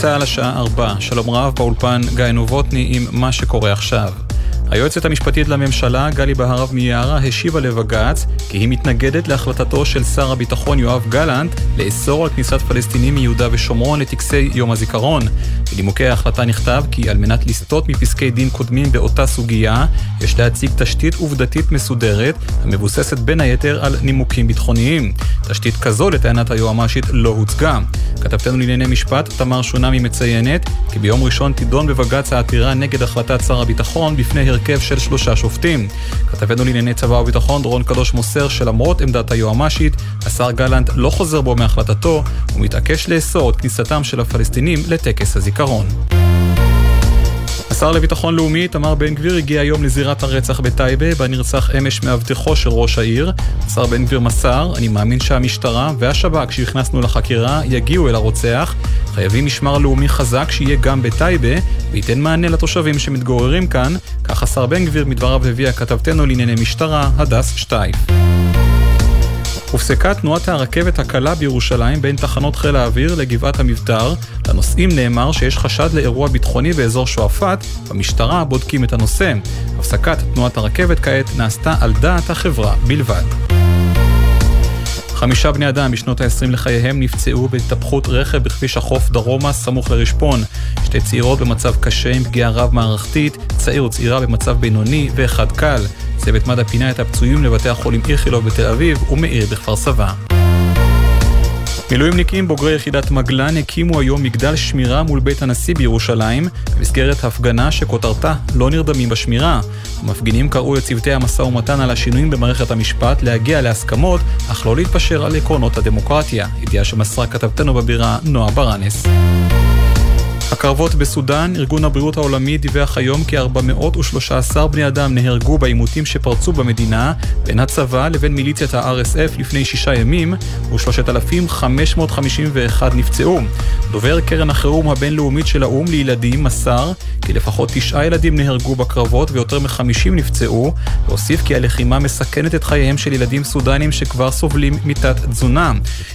צה"ל השעה 4, שלום רב באולפן גיא נובוטני עם מה שקורה עכשיו. היועצת המשפטית לממשלה, גלי בהרב מיארה, השיבה לבג"ץ כי היא מתנגדת להחלטתו של שר הביטחון יואב גלנט לאסור על כניסת פלסטינים מיהודה ושומרון לטקסי יום הזיכרון. בנימוקי ההחלטה נכתב כי על מנת לסטות מפסקי דין קודמים באותה סוגיה, יש להציג תשתית עובדתית מסודרת, המבוססת בין היתר על נימוקים ביטחוניים. תשתית כזו, לטענת היועמ"שית, לא הוצגה. כתבתנו לענייני משפט, תמר שונמי מציינת כי ביום ראשון תידון בבג"ץ העתירה נגד החלטת שר הביטחון בפני הרכב של שלושה שופטים. כתבנו לענייני צבא וביטחון דורון קדוש מוסר שלמרות עמדת היועמ"שית, השר גלנט לא חוזר בו מהחלטתו ומתעקש לאסור את כניסתם של הפלסטינים לטקס הזיכרון. השר לביטחון לאומי, איתמר בן גביר, הגיע היום לזירת הרצח בטייבה, בה נרצח אמש מאבטחו של ראש העיר. השר בן גביר מסר, אני מאמין שהמשטרה והשב"כ שהכנסנו לחקירה יגיעו אל הרוצח. חייבים משמר לאומי חזק שיהיה גם בטייבה, וייתן מענה לתושבים שמתגוררים כאן. כך השר בן גביר מדבריו הביאה כתבתנו לענייני משטרה, הדס שטייף. הופסקה תנועת הרכבת הקלה בירושלים בין תחנות חיל האוויר לגבעת המבתר. לנוסעים נאמר שיש חשד לאירוע ביטחוני באזור שועפאט, במשטרה בודקים את הנושא. הפסקת תנועת הרכבת כעת נעשתה על דעת החברה בלבד. חמישה בני אדם בשנות ה-20 לחייהם נפצעו בהתהפכות רכב בכביש החוף דרומה סמוך לרשפון. שתי צעירות במצב קשה עם פגיעה רב-מערכתית, צעיר וצעירה במצב בינוני ואחד קל. צוות מד"א פינה את הפצועים לבתי החולים איכילוב בתל אביב ומאיר בכפר סבא. מילואימניקים בוגרי יחידת מגלן הקימו היום מגדל שמירה מול בית הנשיא בירושלים במסגרת הפגנה שכותרתה לא נרדמים בשמירה. המפגינים קראו לצוותי המשא ומתן על השינויים במערכת המשפט להגיע להסכמות, אך לא להתפשר על עקרונות הדמוקרטיה. ידיעה שמסרה כתבתנו בבירה נועה ברנס. הקרבות בסודאן, ארגון הבריאות העולמי דיווח היום כי 413 בני אדם נהרגו בעימותים שפרצו במדינה בין הצבא לבין מיליציית ה-RSF לפני שישה ימים ו-3,551 נפצעו. דובר קרן החירום הבינלאומית של האו"ם לילדים מסר כי לפחות תשעה ילדים נהרגו בקרבות ויותר מ-50 נפצעו, והוסיף כי הלחימה מסכנת את חייהם של ילדים סודנים שכבר סובלים מתת תזונה.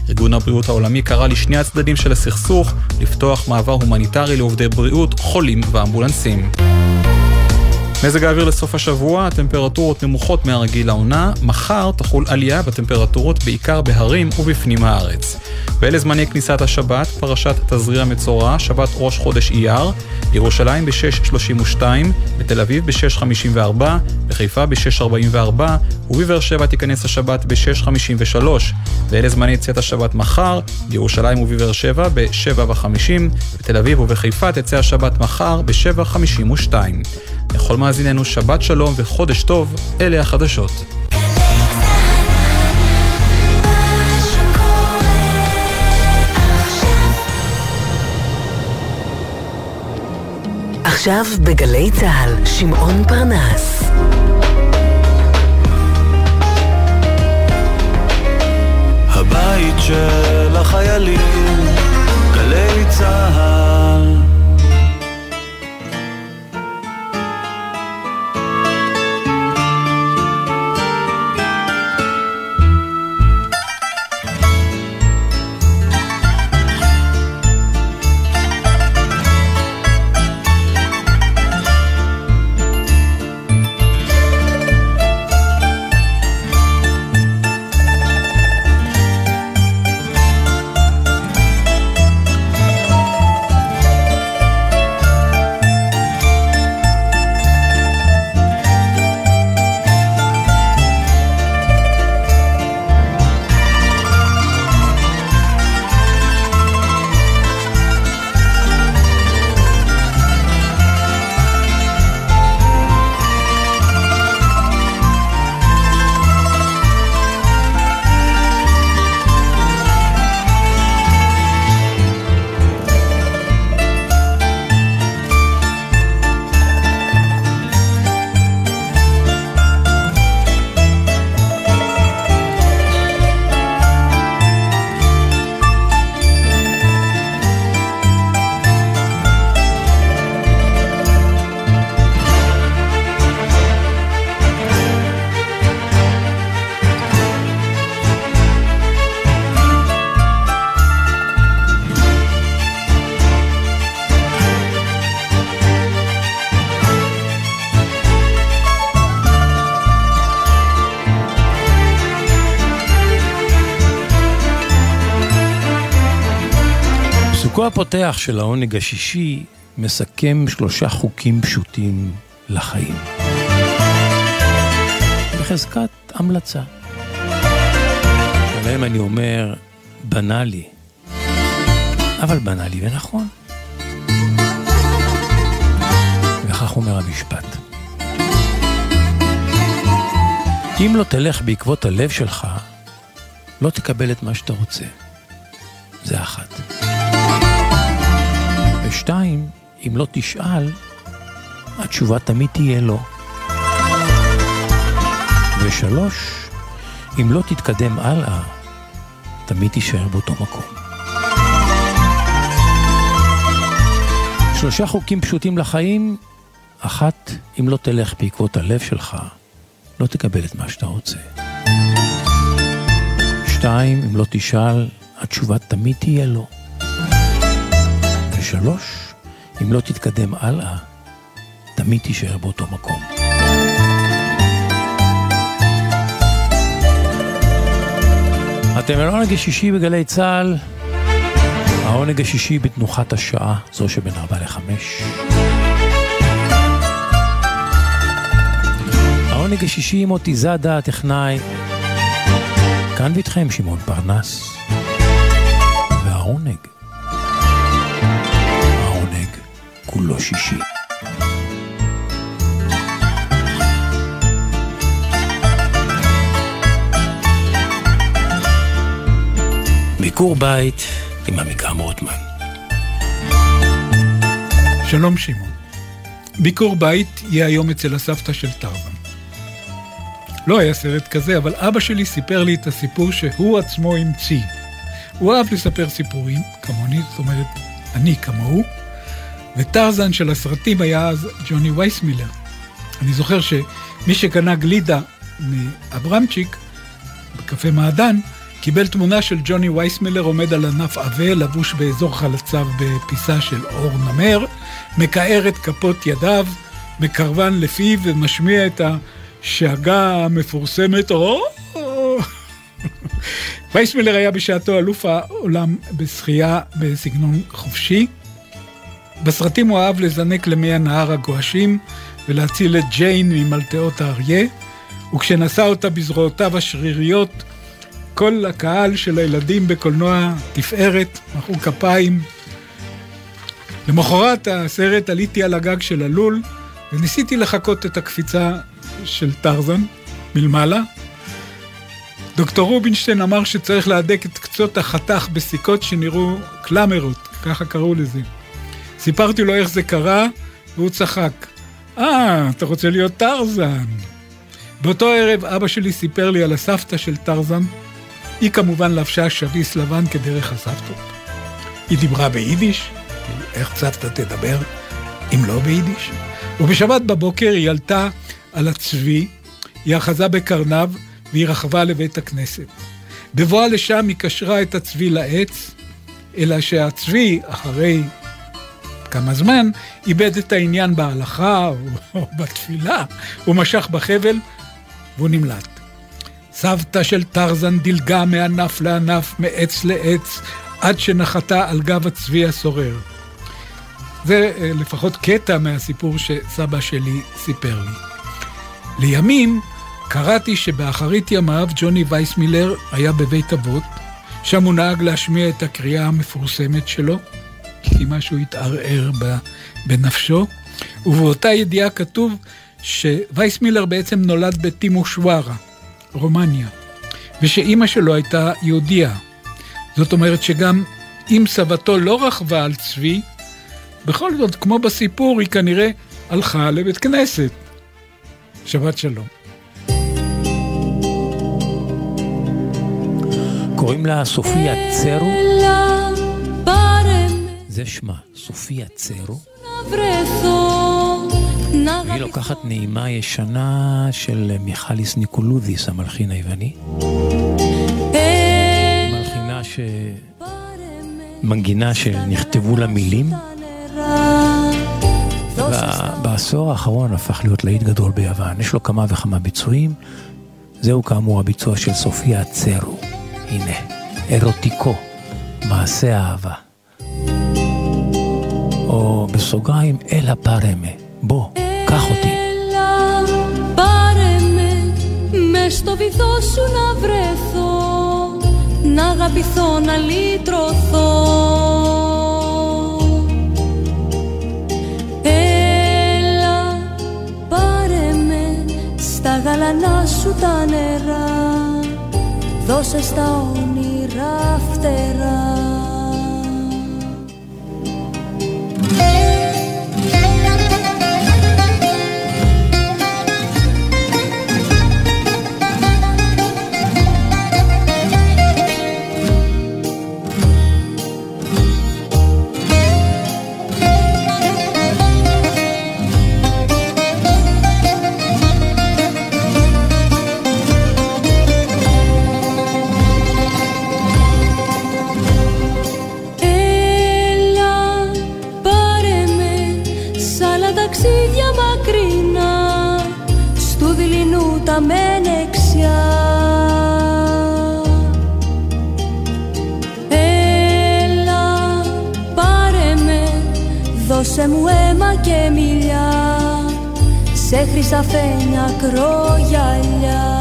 ארגון הבריאות העולמי קרא לשני הצדדים של הסכסוך לפתוח מעבר הומניטרי לעובדי בריאות, חולים ואמבולנסים. מזג האוויר לסוף השבוע, הטמפרטורות נמוכות מהרגיל לעונה, מחר תחול עלייה בטמפרטורות בעיקר בהרים ובפנים הארץ. ואלה זמני כניסת השבת, פרשת תזריע המצורע, שבת ראש חודש אייר, בירושלים ב-6.32, בתל אביב ב-6.54, בחיפה ב-6.44, ובבאר שבע תיכנס השבת ב-6.53. ואלה זמני צאת השבת מחר, בירושלים ובבאר שבע ב-7.50, בתל אביב ובחיפה תצא השבת מחר ב-7.52. לכל מאזיננו שבת שלום וחודש טוב, אלה החדשות. עכשיו בגלי צה"ל, שמעון פרנס. הבית של החיילים, גלי צה"ל חלקו הפותח של העונג השישי מסכם שלושה חוקים פשוטים לחיים. בחזקת המלצה. עליהם אני אומר, בנאלי, אבל בנאלי ונכון. וכך אומר המשפט. אם לא תלך בעקבות הלב שלך, לא תקבל את מה שאתה רוצה. זה אחת. ושתיים, אם לא תשאל, התשובה תמיד תהיה לא. ושלוש, אם לא תתקדם הלאה, תמיד תישאר באותו מקום. שלושה חוקים פשוטים לחיים, אחת, אם לא תלך בעקבות הלב שלך, לא תקבל את מה שאתה רוצה. שתיים, אם לא תשאל, התשובה תמיד תהיה לא. ושלוש, אם לא תתקדם הלאה, תמיד תישאר באותו מקום. אתם על העונג השישי בגלי צה"ל, העונג השישי בתנוחת השעה, זו שבין ארבע לחמש. העונג השישי עם מוטי זאדה, הטכנאי. כאן ואיתכם שמעון פרנס. והעונג, כולו שישי. ביקור בית עם עמיקם רוטמן. שלום שמעון. ביקור בית יהיה היום אצל הסבתא של טרזן. לא היה סרט כזה, אבל אבא שלי סיפר לי את הסיפור שהוא עצמו המציא. הוא אהב לספר סיפורים, כמוני, זאת אומרת, אני כמוהו, וטרזן של הסרטים היה אז ג'וני וייסמילר. אני זוכר שמי שקנה גלידה מאברמצ'יק, בקפה מעדן, קיבל תמונה של ג'וני וייסמילר עומד על ענף עבה, לבוש באזור חלציו בפיסה של אור נמר, מכער את כפות ידיו, מקרבן לפיו ומשמיע את השאגה המפורסמת, או... וייסמילר היה בשעתו אלוף העולם בשחייה בסגנון חופשי. בסרטים הוא אהב לזנק למי הנהר הגועשים ולהציל את ג'יין ממלטעות האריה, וכשנשא אותה בזרועותיו השריריות, כל הקהל של הילדים בקולנוע תפארת, מחאו כפיים. למחרת הסרט עליתי על הגג של הלול וניסיתי לחקות את הקפיצה של טרזן מלמעלה. דוקטור רובינשטיין אמר שצריך להדק את קצות החתך בסיכות שנראו קלאמרות, ככה קראו לזה. סיפרתי לו איך זה קרה, והוא צחק. אה, אתה רוצה להיות טרזן. באותו ערב אבא שלי סיפר לי על הסבתא של טרזן, היא כמובן לבשה שביס לבן כדרך הסבתות. היא דיברה ביידיש, איך סבתא תדבר אם לא ביידיש? ובשבת בבוקר היא עלתה על הצבי, היא אחזה בקרניו והיא רכבה לבית הכנסת. בבואה לשם היא קשרה את הצבי לעץ, אלא שהצבי, אחרי כמה זמן, איבד את העניין בהלכה או בתפילה, הוא משך בחבל והוא נמלט. סבתא של טרזן דילגה מענף לענף, מעץ לעץ, עד שנחתה על גב הצבי הסורר. זה אה, לפחות קטע מהסיפור שסבא שלי סיפר לי. לימים קראתי שבאחרית ימיו ג'וני וייסמילר היה בבית אבות, שם הוא נהג להשמיע את הקריאה המפורסמת שלו, כי משהו התערער בנפשו, ובאותה ידיעה כתוב שווייסמילר בעצם נולד בטימושוארה. רומניה, ושאימא שלו הייתה יהודייה. זאת אומרת שגם אם סבתו לא רכבה על צבי, בכל זאת, כמו בסיפור, היא כנראה הלכה לבית כנסת. שבת שלום. קוראים לה סופיה צרו. זה שמה, סופיה צרו. והיא לוקחת נעימה ישנה של מיכליס ניקולודיס, המלחין היווני. מלחינה ש... מנגינה שנכתבו לה מילים. בעשור האחרון הפך להיות להיט גדול ביוון. יש לו כמה וכמה ביצועים. זהו כאמור הביצוע של סופיה צרו. הנה, אירוטיקו, מעשה אהבה. או בסוגריים, אלה פרמה. בוא, קח אותי. Έλα, πάρε με, μες στο βυθό σου να βρεθώ Να αγαπηθώ, να λύτρωθώ Έλα, πάρε με, στα γαλανά σου τα νερά Δώσε στα όνειρα φτερά Hey. ζαφένια κρογιαλιά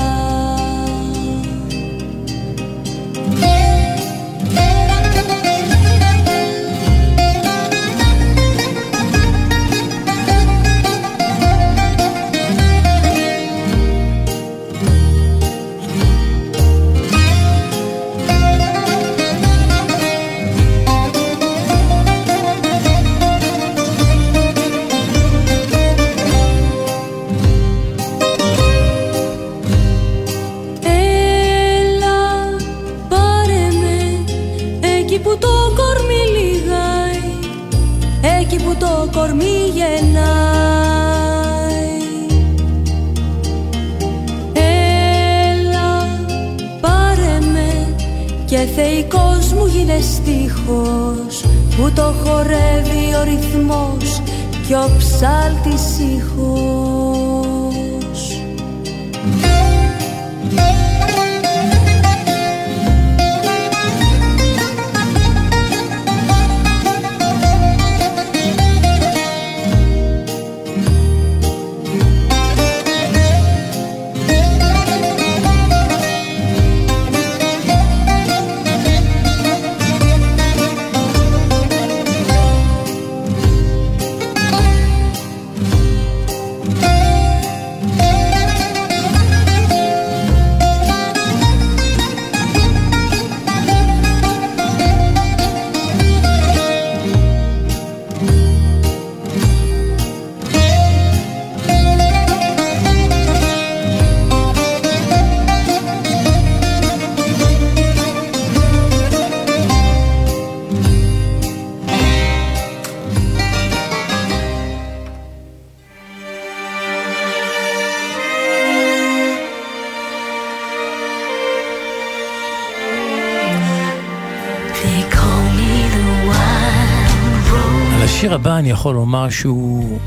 השיר הבא אני יכול לומר שהוא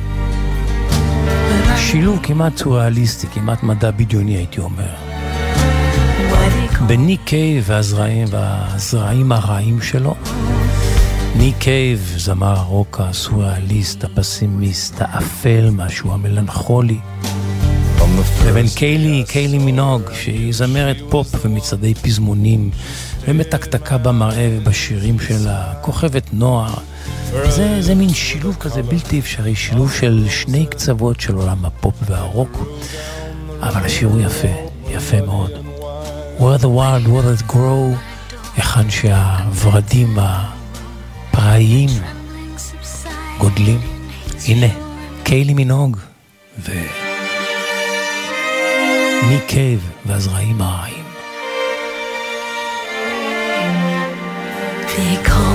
שילוב כמעט סוריאליסטי, כמעט מדע בדיוני הייתי אומר. Why they call בין ניק קייב והזרעים והזרעים הרעים שלו. ניק קייב, זמר הרוק הסוריאליסט, הפסימיסט, האפל, משהו המלנכולי. לבין קיילי, קיילי מינוג, שהיא זמרת פופ ומצעדי פזמונים, ומתקתקה במראה ובשירים שלה, כוכבת נוער. זה, זה מין שילוב כזה בלתי אפשרי, שילוב של שני קצוות של עולם הפופ והרוק, אבל השיר הוא יפה, יפה מאוד. Where the wild waters grow, היכן שהוורדים הפראיים גודלים. הנה, קיילי מינוג ו... ניק קייב והזרעים הרעים. They call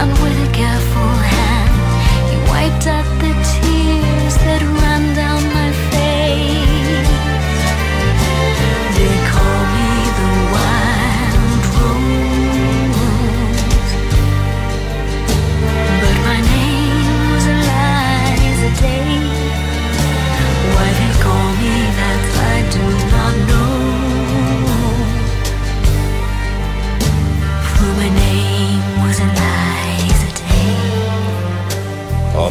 and with a careful hand, he wiped out the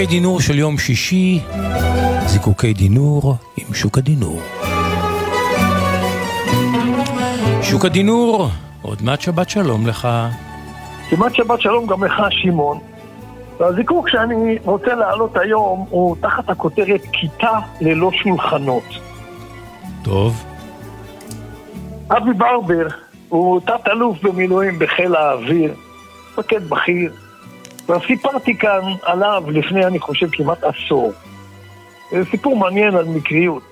זיקוקי דינור של יום שישי, זיקוקי דינור עם שוק הדינור. שוק הדינור, עוד מעט שבת שלום לך. כמעט שבת שלום גם לך, שמעון. והזיקוק שאני רוצה להעלות היום הוא תחת הכותרת כיתה ללא שולחנות. טוב, אבי ברבר הוא תת-אלוף במילואים בחיל האוויר, מפקד בכיר. כבר סיפרתי כאן עליו לפני, אני חושב, כמעט עשור. זה סיפור מעניין על מקריות.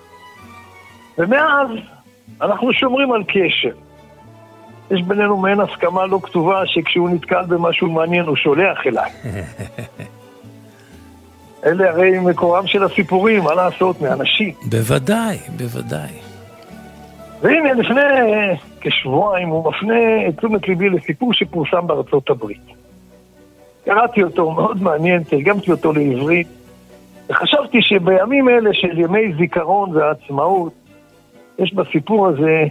ומאז אנחנו שומרים על קשר. יש בינינו מעין הסכמה לא כתובה שכשהוא נתקל במשהו מעניין הוא שולח אליי. אלה הרי מקורם של הסיפורים, מה לעשות, מאנשים. בוודאי, בוודאי. והנה, לפני כשבועיים הוא מפנה את תשומת ליבי לסיפור שפורסם בארצות הברית. קראתי אותו, מאוד מעניין, תרגמתי אותו לעברית, וחשבתי שבימים אלה של ימי זיכרון ועצמאות, יש בסיפור הזה,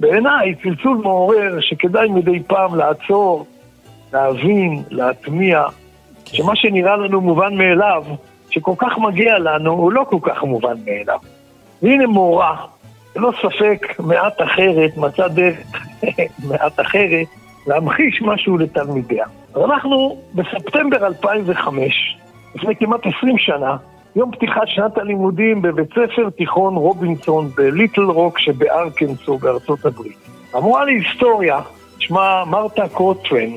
בעיניי, צלצול מעורר שכדאי מדי פעם לעצור, להבין, להטמיע, שמה שנראה לנו מובן מאליו, שכל כך מגיע לנו, הוא לא כל כך מובן מאליו. והנה מורה, ללא ספק מעט אחרת, מצא דרך מעט אחרת, להמחיש משהו לתלמידיה. אז אנחנו בספטמבר 2005, לפני כמעט 20 שנה, יום פתיחת שנת הלימודים בבית ספר תיכון רובינסון בליטל רוק שבארקנסו בארצות הברית. המורה להיסטוריה, שמה מרתה קוטרן,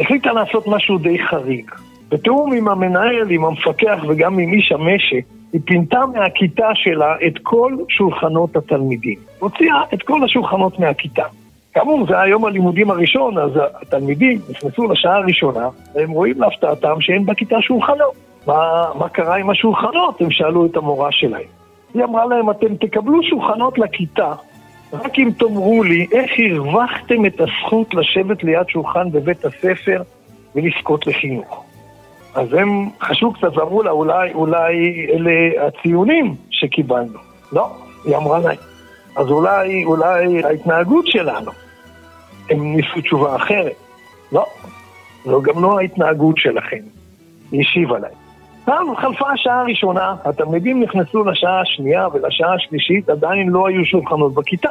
החליטה לעשות משהו די חריג. בתיאום עם המנהל, עם המפקח וגם עם איש המשק, היא פינתה מהכיתה שלה את כל שולחנות התלמידים. הוציאה את כל השולחנות מהכיתה. כאמור, זה היה יום הלימודים הראשון, אז התלמידים נכנסו לשעה הראשונה, והם רואים להפתעתם שאין בכיתה שולחנות. מה, מה קרה עם השולחנות? הם שאלו את המורה שלהם. היא אמרה להם, אתם תקבלו שולחנות לכיתה, רק אם תאמרו לי איך הרווחתם את הזכות לשבת ליד שולחן בבית הספר ולזכות לחינוך. אז הם חשבו קצת ואמרו לה, אולי, אולי אלה הציונים שקיבלנו. לא, היא אמרה להם. אז אולי, אולי ההתנהגות שלנו. הם ניסו תשובה אחרת. לא, זו גם לא ההתנהגות שלכם. היא השיבה להם. אז חלפה השעה הראשונה, התלמידים נכנסו לשעה השנייה ולשעה השלישית, עדיין לא היו שולחנות בכיתה.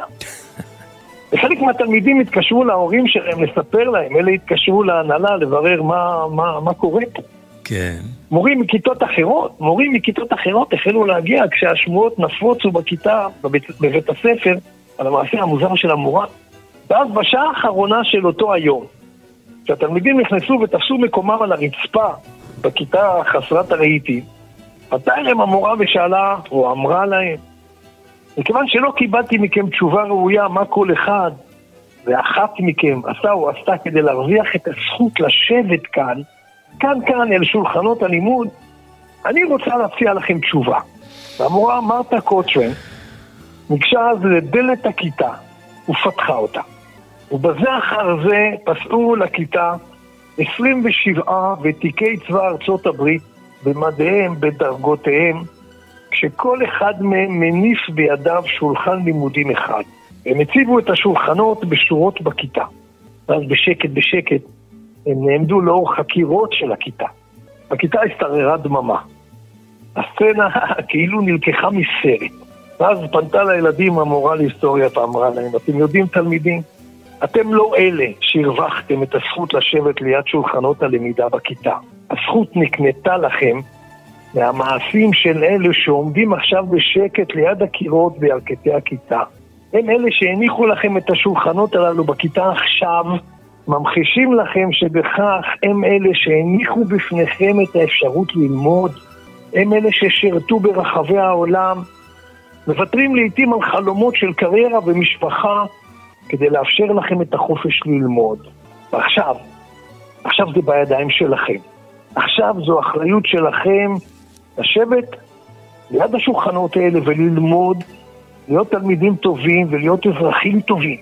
וחלק מהתלמידים התקשרו להורים שלהם לספר להם, אלה התקשרו להנהלה לברר מה, מה, מה קורה פה. כן. מורים מכיתות אחרות, מורים מכיתות אחרות החלו להגיע כשהשמועות נפוצו בכיתה, בבית, בבית הספר, על המעשה המוזר של המורה. ואז בשעה האחרונה של אותו היום, כשהתלמידים נכנסו ותפסו מקומם על הרצפה בכיתה חסרת הרהיטים, פנתה אליהם המורה ושאלה, או אמרה להם, מכיוון שלא קיבלתי מכם תשובה ראויה מה כל אחד ואחת מכם עשה או עשתה כדי להרוויח את הזכות לשבת כאן, כאן כאן אל שולחנות הלימוד, אני רוצה להציע לכם תשובה. והמורה מרתה קוטרן ניגשה אז לדלת הכיתה ופתחה אותה. ובזה אחר זה פסעו לכיתה 27 ותיקי צבא ארצות הברית במדיהם, בדרגותיהם, כשכל אחד מהם מניף בידיו שולחן לימודים אחד. הם הציבו את השולחנות בשורות בכיתה. ואז בשקט בשקט הם נעמדו לאור חקירות של הכיתה. בכיתה השתררה דממה. הסצנה כאילו נלקחה מסרט. ואז פנתה לילדים המורה להיסטוריה ואמרה להם, אתם יודעים תלמידים, אתם לא אלה שהרווחתם את הזכות לשבת ליד שולחנות הלמידה בכיתה. הזכות נקנתה לכם מהמעשים של אלה שעומדים עכשיו בשקט ליד הקירות בירכתי הכיתה. הם אלה שהניחו לכם את השולחנות הללו בכיתה עכשיו, ממחישים לכם שבכך הם אלה שהניחו בפניכם את האפשרות ללמוד, הם אלה ששירתו ברחבי העולם, מוותרים לעיתים על חלומות של קריירה ומשפחה כדי לאפשר לכם את החופש ללמוד. ועכשיו, עכשיו זה בידיים שלכם. עכשיו זו אחריות שלכם לשבת ליד השולחנות האלה וללמוד, להיות תלמידים טובים ולהיות אזרחים טובים.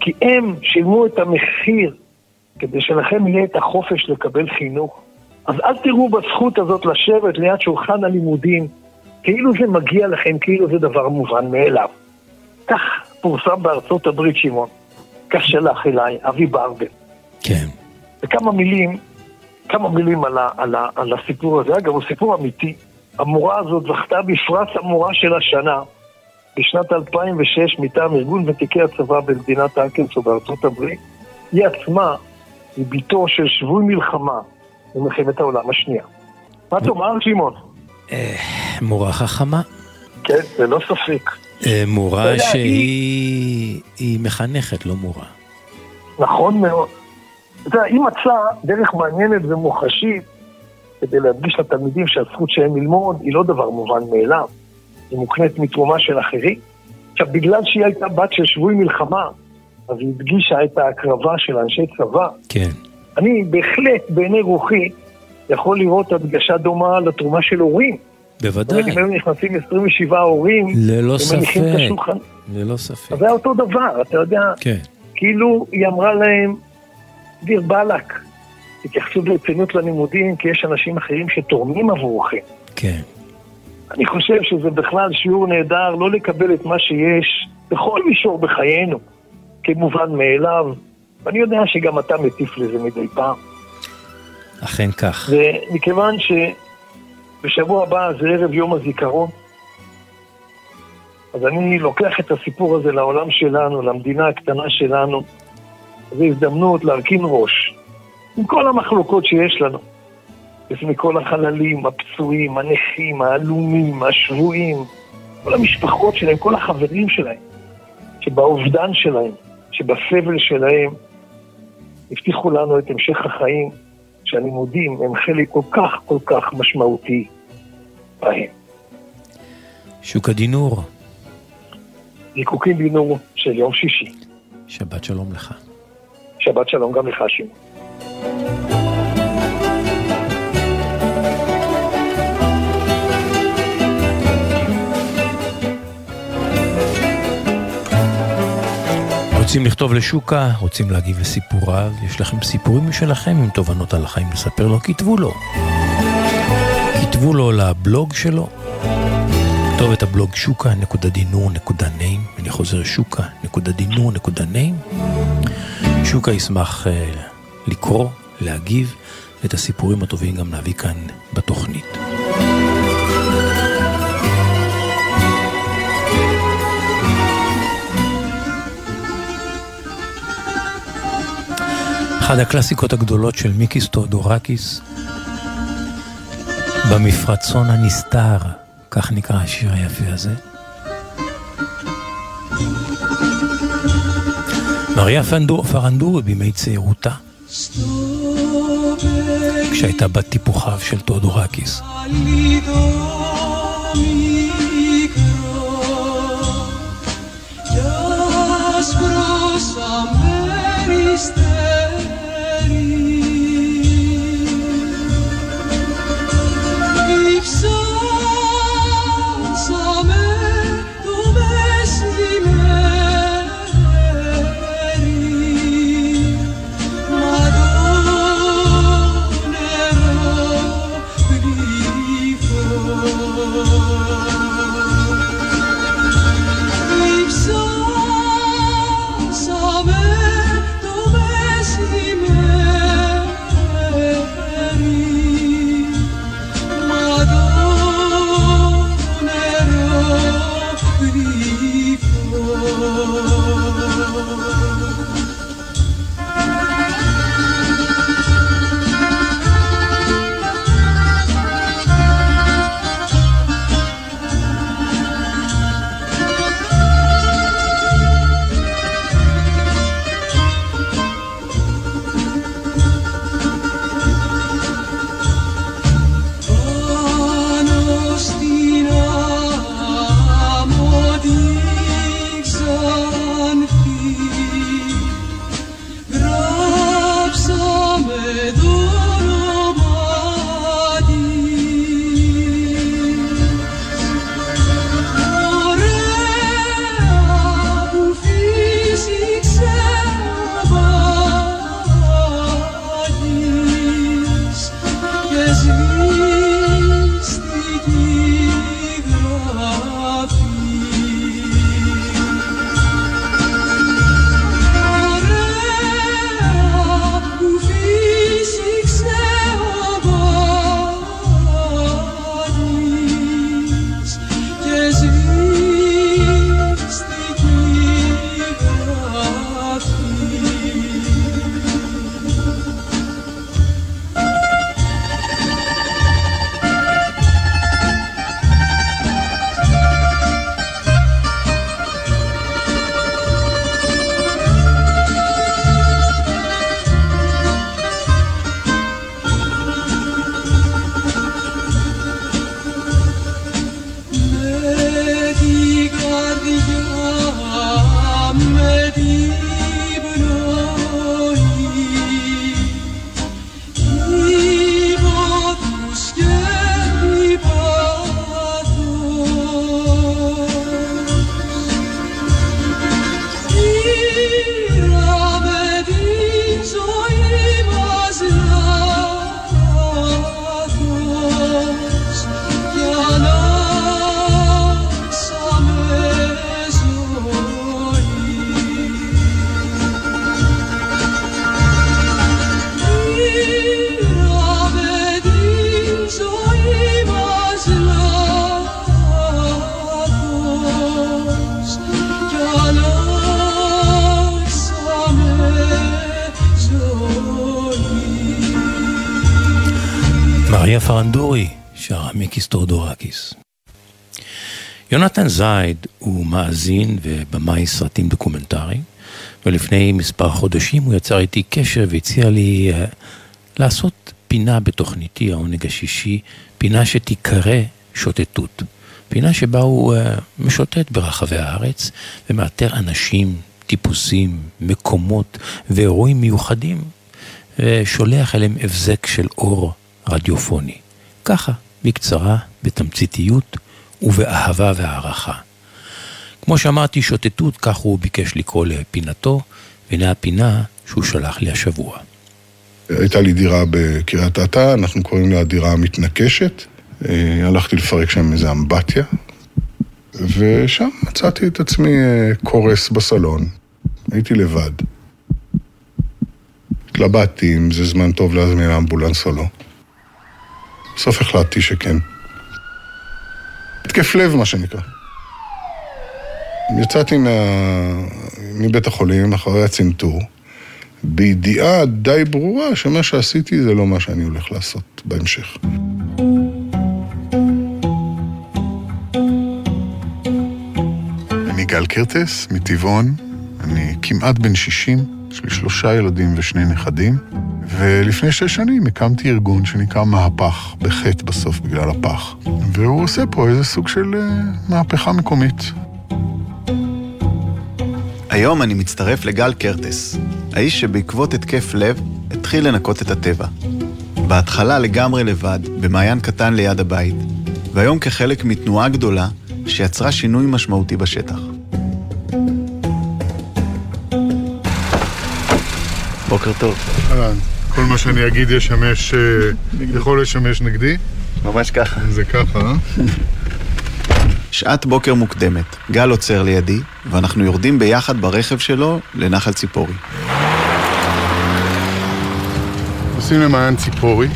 כי הם שילמו את המחיר כדי שלכם יהיה את החופש לקבל חינוך. אז אל תראו בזכות הזאת לשבת ליד שולחן הלימודים כאילו זה מגיע לכם, כאילו זה דבר מובן מאליו. כך פורסם בארצות הברית, שמעון. כך שלח אליי, אבי ברבר. כן. וכמה מילים, כמה מילים על, ה, על, ה, על הסיפור הזה. אגב, הוא סיפור אמיתי. המורה הזאת זכתה בפרס המורה של השנה בשנת 2006 מטעם ארגון ותיקי הצבא במדינת ארקנסו בארצות הברית. היא עצמה היא בתו של שבוי מלחמה במלחמת העולם השנייה. מה תאמר, שמעון? אה, מורה חכמה. כן, ללא ספק. אה, מורה יודע, שהיא היא מחנכת, לא מורה. נכון מאוד. אתה יודע, היא מצאה דרך מעניינת ומוחשית כדי להדגיש לתלמידים שהזכות שלהם ללמוד היא לא דבר מובן מאליו, היא מוקנית מתרומה של אחרים. עכשיו, בגלל שהיא הייתה בת של שבוי מלחמה, אז היא הדגישה את ההקרבה של אנשי צבא. כן. אני בהחלט, בעיני רוחי, יכול לראות הדגשה דומה לתרומה של הורים. בוודאי. אם היו נכנסים 27 הורים, ללא ספק. ללא ספק. אז זה היה אותו דבר, אתה יודע, כן. כאילו היא אמרה להם, דיר באלק, תתייחסו ברצינות ללימודים, כי יש אנשים אחרים שתורמים עבורכם. כן. אני חושב שזה בכלל שיעור נהדר לא לקבל את מה שיש בכל מישור בחיינו כמובן מאליו, ואני יודע שגם אתה מטיף לזה מדי פעם. אכן כך. ומכיוון בשבוע הבא זה ערב יום הזיכרון. אז אני לוקח את הסיפור הזה לעולם שלנו, למדינה הקטנה שלנו. זו הזדמנות להרכין ראש, עם כל המחלוקות שיש לנו. לפני כל החללים, הפצועים, הנכים, העלומים, השבויים, כל המשפחות שלהם, כל החברים שלהם, שבאובדן שלהם, שבסבל שלהם, הבטיחו לנו את המשך החיים, שהלימודים הם חלק כל כך כל כך משמעותי בהם. שוק הדינור. זיקוקים דינור של יום שישי. שבת שלום לך. שבת שלום גם לך, שמעון. רוצים לכתוב לשוקה, רוצים להגיב לסיפוריו, יש לכם סיפורים משלכם עם תובנות על החיים לספר לו, כתבו לו. כתבו לו לבלוג שלו. כתוב את הבלוג שוקה.דינור.ניים, אני חוזר שוקה.דינור.ניים. שוקה ישמח uh, לקרוא, להגיב, את הסיפורים הטובים גם נביא כאן בתוכנית. אחת הקלאסיקות הגדולות של מיקיס תיאודורקיס, במפרצון הנסתר, כך נקרא השיר היפה הזה. מריה פרנדורי בימי צעירותה, כשהייתה בת טיפוחיו של תיאודורקיס. מיקיס תיאודורקיס. יונתן זייד הוא מאזין ובמאי סרטים דוקומנטריים, ולפני מספר חודשים הוא יצר איתי קשר והציע לי uh, לעשות פינה בתוכניתי, העונג השישי, פינה שתיקרא שוטטות. פינה שבה הוא uh, משוטט ברחבי הארץ ומאתר אנשים, טיפוסים, מקומות ואירועים מיוחדים, ושולח אליהם הבזק של אור רדיופוני. ככה, בקצרה, בתמציתיות ובאהבה והערכה. כמו שאמרתי, שוטטות, כך הוא ביקש לקרוא לפינתו, והנה הפינה שהוא שלח לי השבוע. הייתה לי דירה בקריית אתא, אנחנו קוראים לה דירה המתנקשת. אה, הלכתי לפרק שם איזה אמבטיה, ושם מצאתי את עצמי אה, קורס בסלון. הייתי לבד. התלבטתי אם זה זמן טוב להזמין אמבולנס או לא. בסוף החלטתי שכן. התקף לב, מה שנקרא. יצאתי מה... מבית החולים אחרי הצנתור, בידיעה די ברורה שמה שעשיתי זה לא מה שאני הולך לעשות בהמשך. אני גל קרטס, מטבעון, אני כמעט בן 60, יש לי שלושה ילדים ושני נכדים, ולפני שש שנים הקמתי ארגון שנקרא מהפך, בחטא בסוף בגלל הפח. והוא עושה פה איזה סוג של uh, מהפכה מקומית. היום אני מצטרף לגל קרטס, האיש שבעקבות התקף לב התחיל לנקות את הטבע. בהתחלה לגמרי לבד, במעיין קטן ליד הבית, והיום כחלק מתנועה גדולה שיצרה שינוי משמעותי בשטח. בוקר טוב. אהלן, כל מה שאני אגיד ישמש, אה, יכול לשמש נגדי? ממש ככה. זה ככה, אה? שעת בוקר מוקדמת, גל עוצר לידי, ואנחנו יורדים ביחד ברכב שלו לנחל ציפורי. עושים למעיין ציפורי,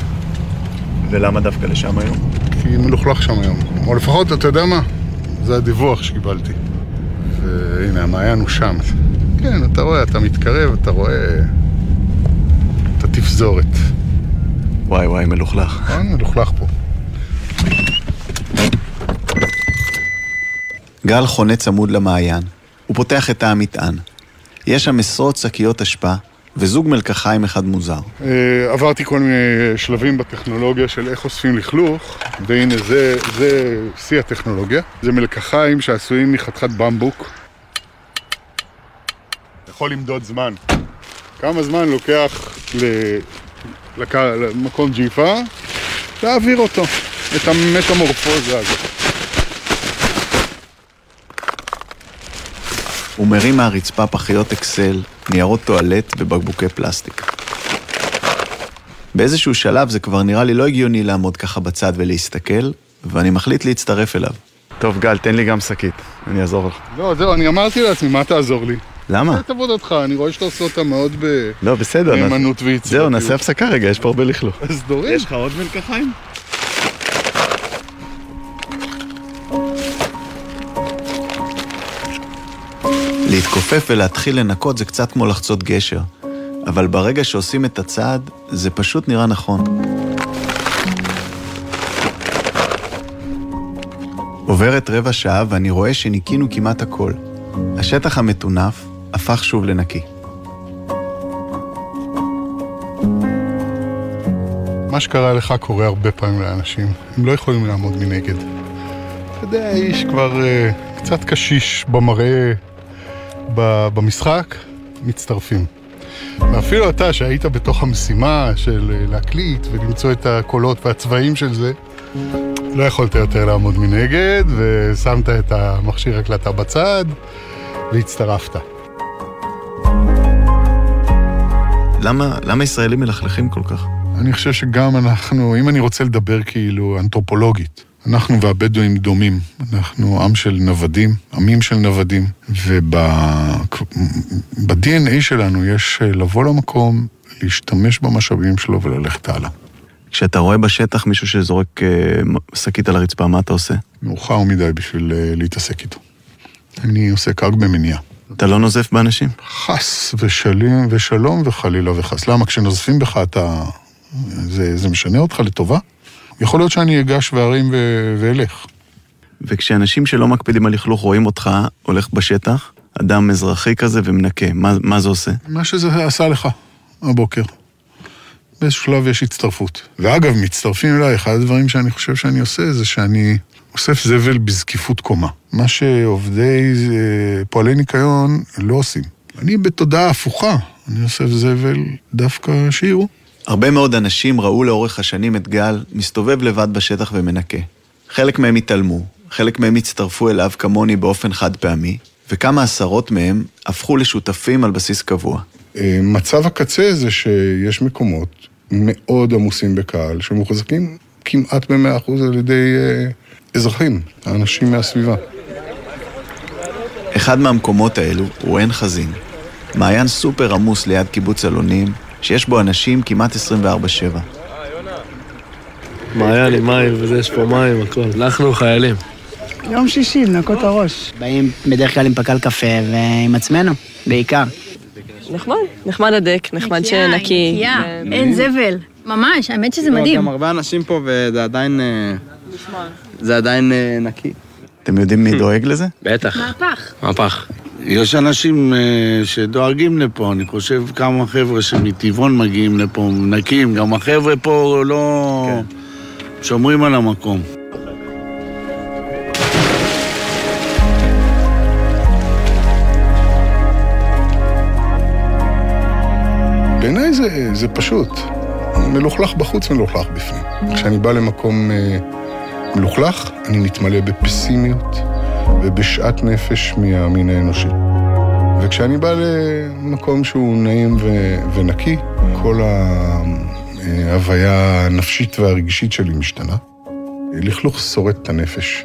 ולמה דווקא לשם היום? כי מלוכלך שם היום. או לפחות, אתה יודע מה? זה הדיווח שקיבלתי. והנה, המעיין הוא שם. כן, אתה רואה, אתה מתקרב, אתה רואה את התפזורת. וואי וואי, מלוכלך. אה, מלוכלך פה. גל חונה צמוד למעיין. הוא פותח את תא המטען. יש שם עשרות שקיות אשפה, וזוג מלקחיים אחד מוזר. אה, עברתי כל מיני שלבים בטכנולוגיה של איך אוספים לכלוך, והנה זה, זה שיא הטכנולוגיה. זה מלקחיים שעשויים מחתיכת במבוק. יכול למדוד זמן. כמה זמן לוקח ל... לק... למקום ג'יפה להעביר אותו, את המטמורפוזה הזאת. הוא מרים מהרצפה פחיות אקסל, ניירות טואלט ובקבוקי פלסטיק. באיזשהו שלב זה כבר נראה לי לא הגיוני לעמוד ככה בצד ולהסתכל, ואני מחליט להצטרף אליו. טוב, גל, תן לי גם שקית, אני אעזור לך. לא, זהו, אני אמרתי לעצמי, מה תעזור לי? למה? את עבודתך, אני רואה שאתה עושה אותה מאוד לא, בסדר. בנאמנות נעשה- ויצירתיות. זהו, נעשה הפסקה רגע, יש פה הרבה לכלוך. אז דורין. לך עוד מלקחיים? להתכופף ולהתחיל לנקות זה קצת כמו לחצות גשר, אבל ברגע שעושים את הצעד, זה פשוט נראה נכון. עוברת רבע שעה ואני רואה שניקינו כמעט הכל. השטח המטונף הפך שוב לנקי. מה שקרה לך קורה הרבה פעמים לאנשים. הם לא יכולים לעמוד מנגד. אתה יודע, האיש כבר uh, קצת קשיש במראה ב- במשחק, מצטרפים. ואפילו אתה, שהיית בתוך המשימה של אה, להקליט ולמצוא את הקולות והצבעים של זה, לא יכולת יותר לעמוד מנגד, ושמת את המכשיר הקלטה בצד, והצטרפת. למה, למה ישראלים מלכלכים כל כך? אני חושב שגם אנחנו, אם אני רוצה לדבר כאילו אנתרופולוגית, אנחנו והבדואים דומים. אנחנו עם של נוודים, עמים של נוודים, וב-DNA שלנו יש אה, לבוא למקום, להשתמש במשאבים שלו וללכת הלאה. כשאתה רואה בשטח מישהו שזורק אה, שקית על הרצפה, מה אתה עושה? מאוחר מדי בשביל אה, להתעסק איתו. אני עוסק רק במניעה. אתה לא נוזף באנשים? חס ושלים ושלום וחלילה וחס. למה? כשנוזפים בך אתה... זה, זה משנה אותך לטובה? יכול להיות שאני אגש וארים ו- ואלך. וכשאנשים שלא מקפידים על לכלוך רואים אותך הולך בשטח, אדם אזרחי כזה ומנקה, מה, מה זה עושה? מה שזה עשה לך הבוקר. באיזשהו שלב יש הצטרפות. ואגב, מצטרפים אליי, אחד הדברים שאני חושב שאני עושה זה שאני אוסף זבל בזקיפות קומה. מה שעובדי אה, פועלי ניקיון לא עושים. אני בתודעה הפוכה, אני אוסף זבל דווקא שיראו. הרבה מאוד אנשים ראו לאורך השנים את גל מסתובב לבד בשטח ומנקה. חלק מהם התעלמו, חלק מהם הצטרפו אליו כמוני באופן חד פעמי, וכמה עשרות מהם הפכו לשותפים על בסיס קבוע. אה, מצב הקצה זה שיש מקומות מאוד עמוסים בקהל, שמוחזקים כמעט ב-100% על ידי אה, אזרחים, האנשים מהסביבה. אחד מהמקומות האלו הוא עין חזין. מעיין סופר עמוס ליד קיבוץ אלונים, שיש בו אנשים כמעט 24/7. מעיין עם מים וזה, יש פה מים, הכל. אנחנו חיילים. יום שישי, לנקות את הראש. באים בדרך כלל עם פקל קפה ועם עצמנו, בעיקר. נחמד, נחמד הדק, נחמד שנקי. נקייה, אין זבל. ממש, האמת שזה מדהים. גם הרבה אנשים פה וזה עדיין... זה עדיין אה, נקי. אתם יודעים מי דואג לזה? בטח. מהפך. מהפך. יש אנשים אה, שדואגים לפה, אני חושב כמה חבר'ה שמטבעון מגיעים לפה, מנקים, גם החבר'ה פה לא... שומרים על המקום. בעיניי זה, זה פשוט. מלוכלך בחוץ, מלוכלך בפנים. כשאני בא למקום אה, מלוכלך, אני מתמלא בפסימיות ובשאט נפש מהמין האנושי. וכשאני בא למקום שהוא נעים ו- ונקי, כל ההוויה הנפשית והרגשית שלי משתנה. לכלוך שורט את הנפש.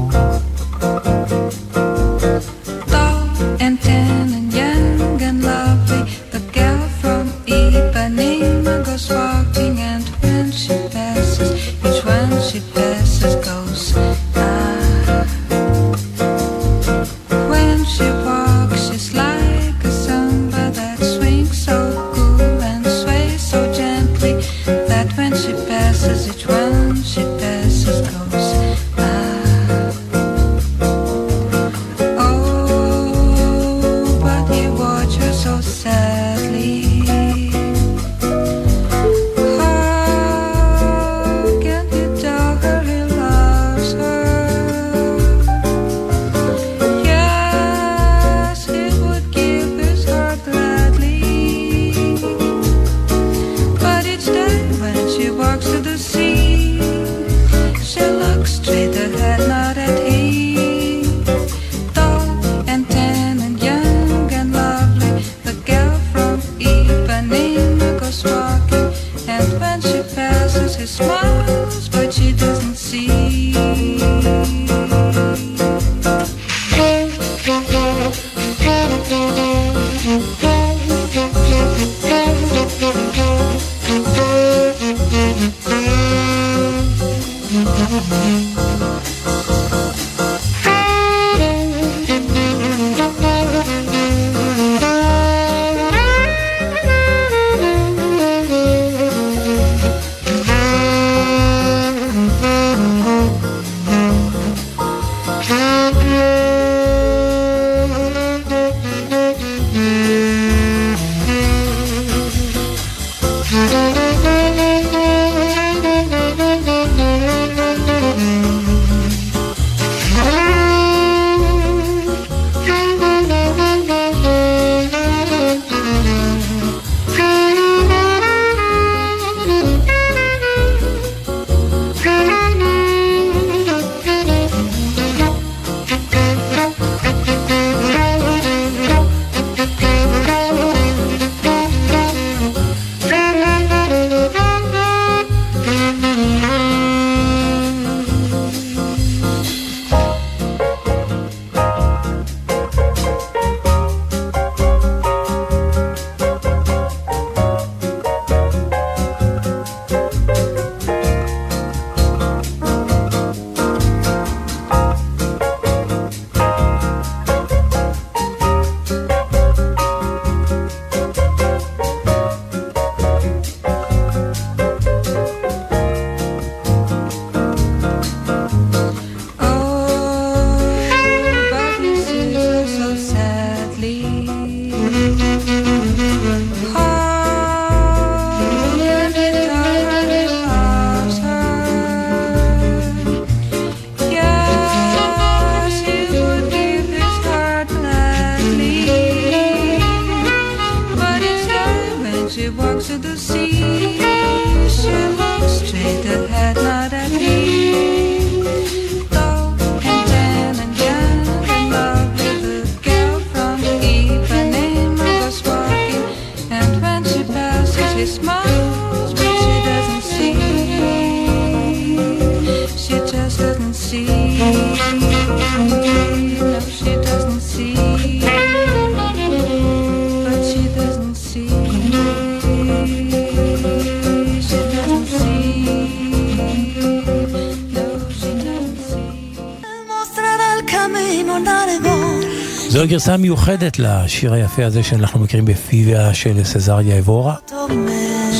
זו הגרסה המיוחדת לשיר היפה הזה שאנחנו מכירים בפיה של סזריה אבורה,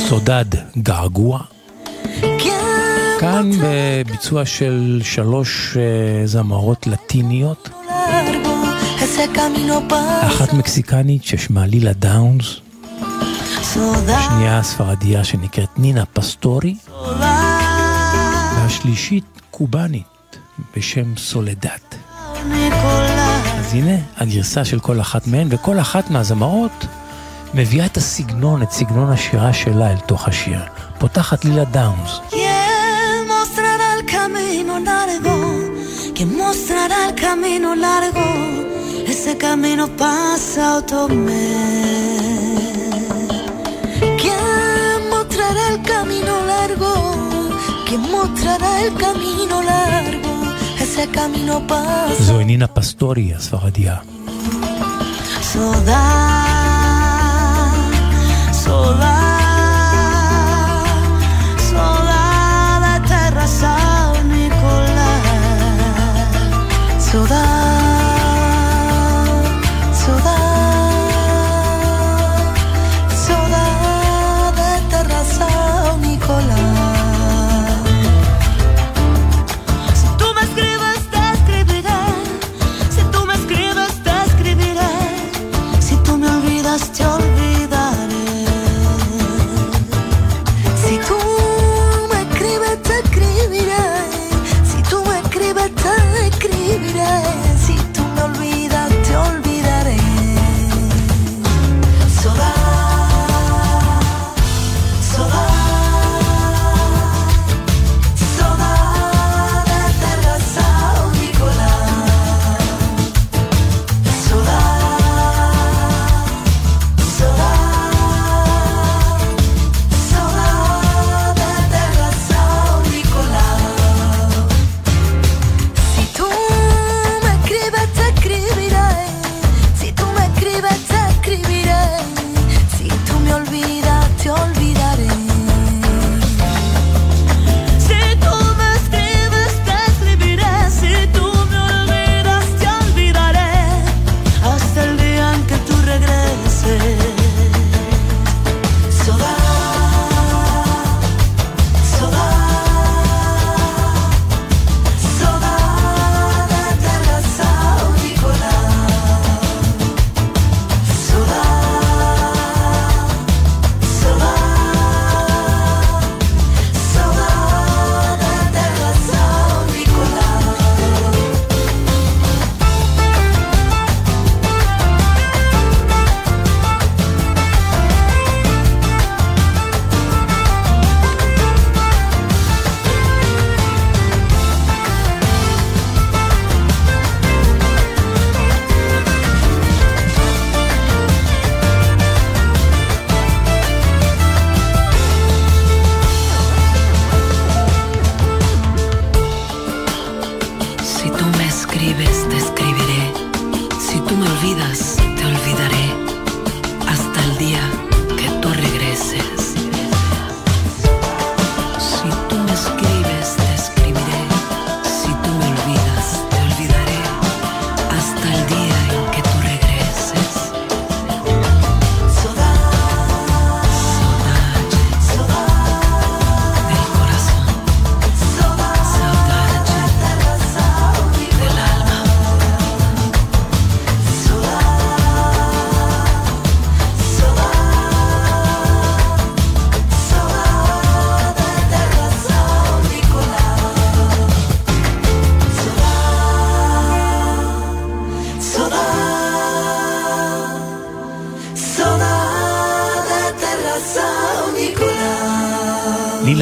סודד געגוע. כאן בביצוע של שלוש אה, זמרות לטיניות, אחת מקסיקנית ששמה לילה דאונס, שנייה ספרדיה שנקראת נינה פסטורי, והשלישית קובאנית בשם סולדת. אז הנה הגרסה של כל אחת מהן, וכל אחת מהזמרות מביאה את הסגנון, את סגנון השירה שלה אל תוך השיר. פותחת לילה דאונס. Ese camino pasa. ¿Quién mostrará el camino largo? ¿Quién mostrará el camino largo? ese camino pasa. Soy Nina Pastori. Sola, sola, terra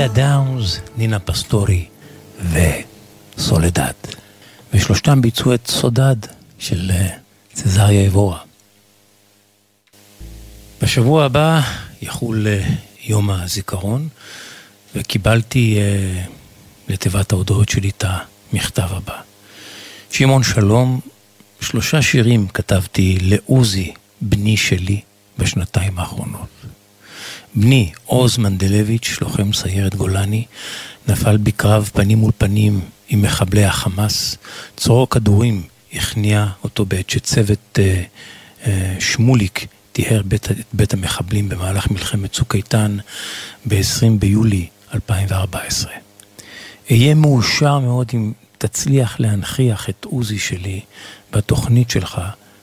לילה דאונס, נינה פסטורי וסולדד. ושלושתם ביצעו את סודד של אה, צזריה אבורה. בשבוע הבא יחול אה, יום הזיכרון, וקיבלתי אה, לתיבת ההודעות שלי את המכתב הבא. שמעון שלום, שלושה שירים כתבתי לעוזי, בני שלי, בשנתיים האחרונות. בני, עוז מנדלביץ', לוחם סיירת גולני, נפל בקרב פנים מול פנים עם מחבלי החמאס. צרור כדורים הכניע אותו בעת שצוות אה, אה, שמוליק טיהר בית, בית המחבלים במהלך מלחמת צוק איתן ב-20 ביולי 2014. אהיה מאושר מאוד אם תצליח להנכיח את עוזי שלי בתוכנית שלך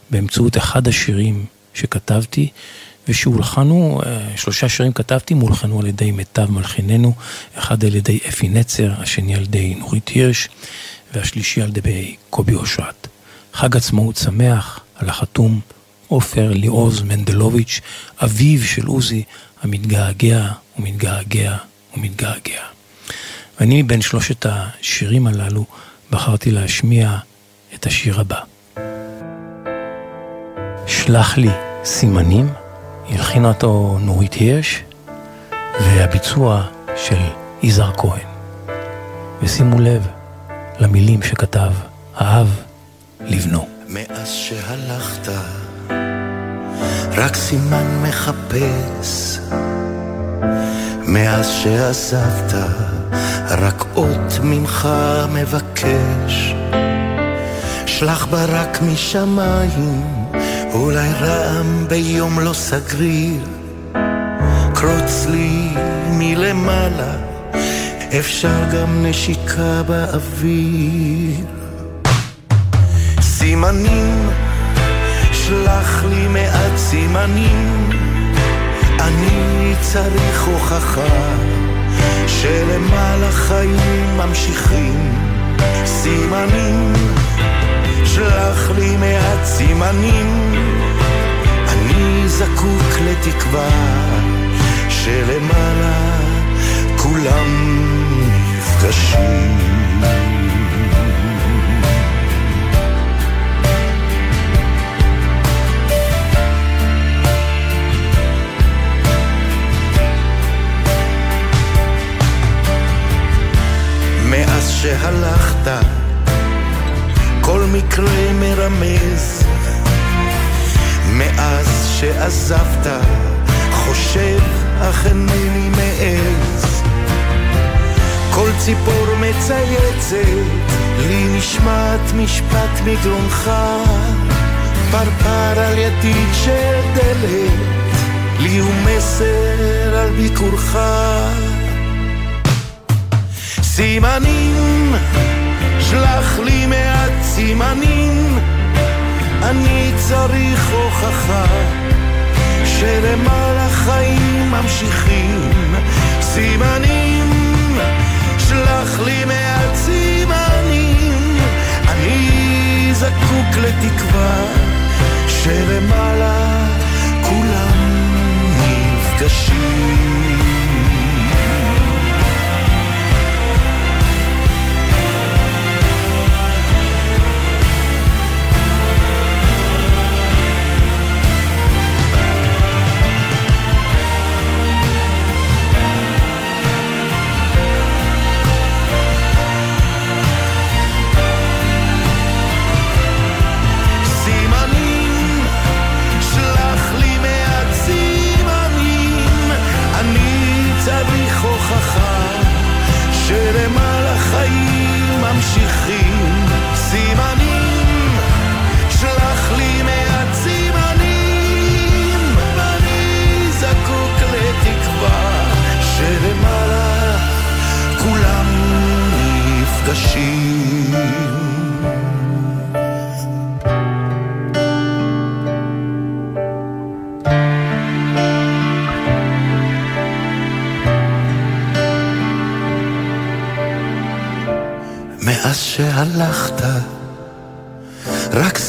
באמצעות אחד השירים שכתבתי ושהולחנו, אה, שלושה שירים כתבתי, מולחנו על ידי מיטב מלחיננו, אחד על ידי אפי נצר, השני על ידי נורית הירש, והשלישי על ידי קובי אושרת. חג עצמאות שמח, על החתום עופר ליעוז מנדלוביץ', אביו של עוזי, המתגעגע ומתגעגע ומתגעגע. ואני מבין שלושת השירים הללו בחרתי להשמיע את השיר הבא. שלח לי סימנים, הלחינה אותו נורית הירש, והביצוע של יזהר כהן. ושימו לב למילים שכתב האב לבנו. מאז שהלכת, רק סימן מחפש. מאז שעזבת, רק אות ממך מבקש. שלח ברק משמיים, אולי רעם ביום לא סגריר. קרוץ לי מלמעלה, אפשר גם נשיקה באוויר. סימנים, שלח לי מעט סימנים, אני צריך הוכחה שלמעלה חיים ממשיכים. סימנים, שלח לי מעט סימנים, אני זקוק לתקווה שלמעלה כולם נפגשים. ידית של דלת, לי הוא מסר על ביקורך. סימנים, שלח לי מעט סימנים, אני צריך הוכחה שלמעלה חיים ממשיכים. סימנים, שלח לי מעט סימנים, אני זקוק לתקווה שלמעלה כולם נפגשים.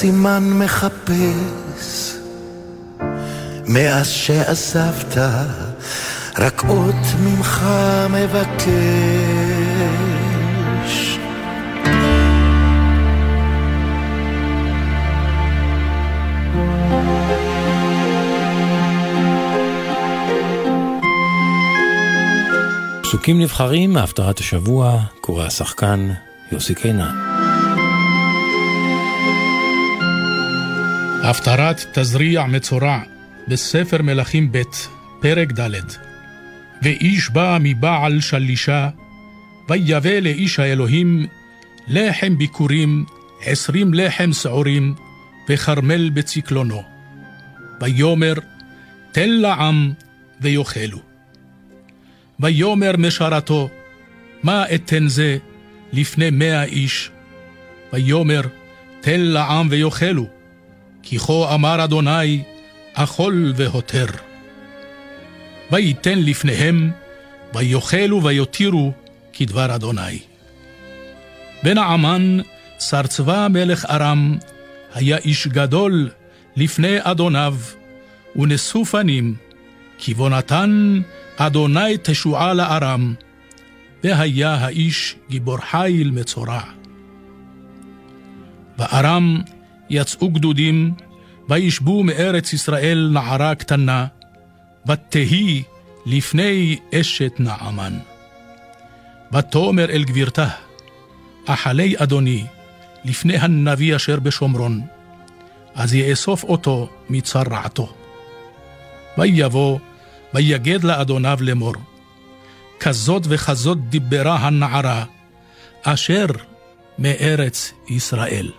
סימן מחפש. מאז שעזבת, רק אות ממך מבקש. פסוקים נבחרים מהפטרת השבוע, קורא השחקן יוסי קינן. הפטרת תזריע מצורע בספר מלכים ב', פרק ד'. ואיש בא מבעל שלישה, ויבא לאיש האלוהים לחם ביכורים, עשרים לחם שעורים, וכרמל בצקלונו. ויאמר, תן לעם ויאכלו. ויאמר משרתו, מה אתן זה לפני מאה איש? ויאמר, תן לעם ויאכלו, כי כה אמר אדוני, אכול והותר. וייתן לפניהם, ויאכלו ויותירו, כדבר אדוני. ונעמן, שר צבא מלך ארם, היה איש גדול לפני אדוניו, ונשוא פנים, כי בו נתן אדוני תשועה לארם, והיה האיש גיבור חיל מצורע. בארם יצאו גדודים, וישבו מארץ ישראל נערה קטנה, ותהי לפני אשת נעמן. ותאמר אל גבירתה, אכלי אדוני, לפני הנביא אשר בשומרון, אז יאסוף אותו מצרעתו. ויבוא, ויגד לאדוניו לאמור, כזאת וכזאת דיברה הנערה, אשר מארץ ישראל.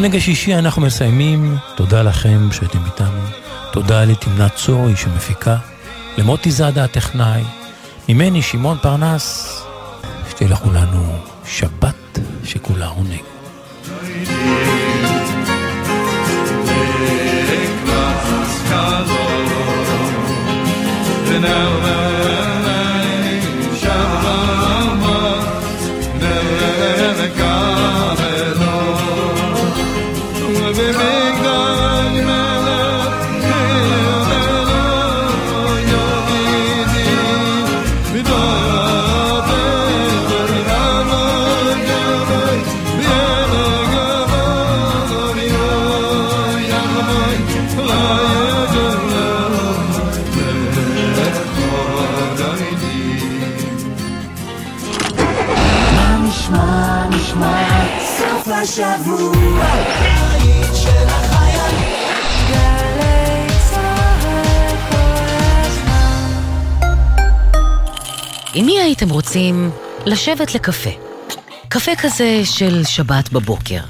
בעונג השישי אנחנו מסיימים, תודה לכם שהייתם איתנו, תודה לתמנת צורי שמפיקה, למוטי זאדה הטכנאי, ממני שמעון פרנס, שתהיה לכולנו שבת שכולה עונג. מה מי הייתם רוצים לשבת לקפה? קפה כזה של שבת בבוקר.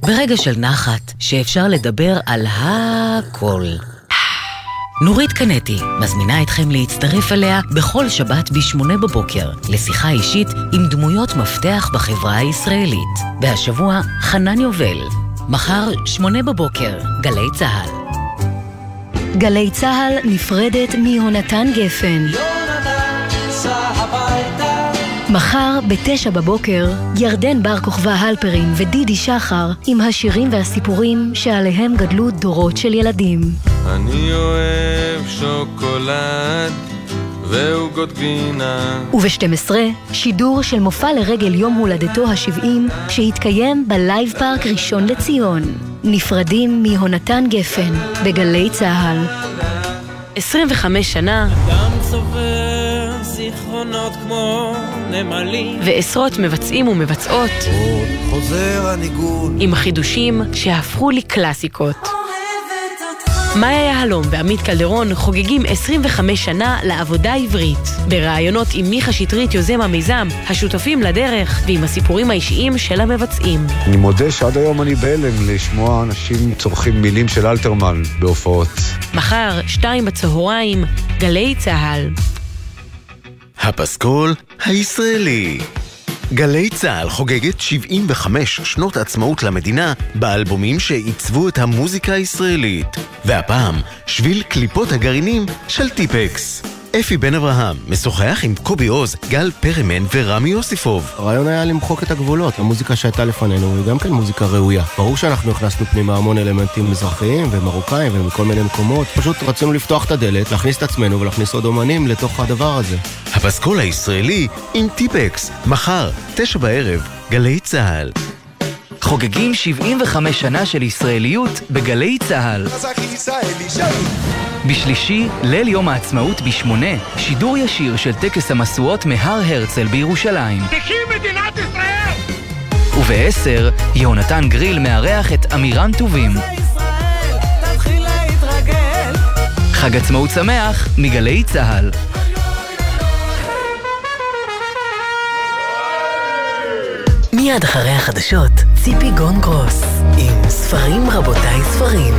ברגע של נחת שאפשר לדבר על הכל. נורית קנטי מזמינה אתכם להצטרף אליה בכל שבת ב-8 בבוקר לשיחה אישית עם דמויות מפתח בחברה הישראלית. והשבוע חנן יובל. מחר, 8 בבוקר, גלי צה"ל. גלי צה"ל נפרדת מיהונתן גפן. הביתה. מחר בתשע בבוקר, ירדן בר כוכבא הלפרין ודידי שחר עם השירים והסיפורים שעליהם גדלו דורות של ילדים. אני אוהב שוקולד ועוגות גבינה. וב-12, שידור של מופע לרגל יום הולדתו ה-70 שהתקיים בלייב פארק ראשון לציון. נפרדים מהונתן גפן בגלי צה"ל. 25 שנה אדם צובר זיכרונות כמו נמלים. ועשרות מבצעים ומבצעות חוזר הניגון. עם חידושים שהפכו לקלאסיקות. מאיה יהלום ועמית קלדרון חוגגים 25 שנה לעבודה עברית. בראיונות עם מיכה שטרית יוזם המיזם, השותפים לדרך ועם הסיפורים האישיים של המבצעים. אני מודה שעד היום אני בהלם לשמוע אנשים צורכים מילים של אלתרמן בהופעות. מחר, שתיים בצהריים, גלי צה"ל. הפסקול הישראלי. גלי צה"ל חוגגת 75 שנות עצמאות למדינה באלבומים שעיצבו את המוזיקה הישראלית. והפעם, שביל קליפות הגרעינים של טיפקס. אפי בן אברהם משוחח עם קובי עוז, גל פרמן ורמי יוסיפוב. הרעיון היה למחוק את הגבולות. המוזיקה שהייתה לפנינו היא גם כן מוזיקה ראויה. ברור שאנחנו הכנסנו פנימה המון אלמנטים מזרחיים ומרוקאים ומכל מיני מקומות. פשוט רצינו לפתוח את הדלת, להכניס את עצמנו ולהכניס עוד אומנים לתוך הדבר הזה. הפסקול הישראלי עם טיפקס, מחר, תשע בערב, גלי צה"ל. חוגגים 75 שנה של ישראליות בגלי צה"ל. בשלישי, ליל יום העצמאות בשמונה, שידור ישיר של טקס המשואות מהר הרצל בירושלים. תקים מדינת ישראל! ובעשר, יהונתן גריל מארח את אמירן טובים. חג עצמאות שמח מגלי צה"ל. מיד אחרי החדשות, ציפי גון גרוס, עם ספרים רבותיי ספרים.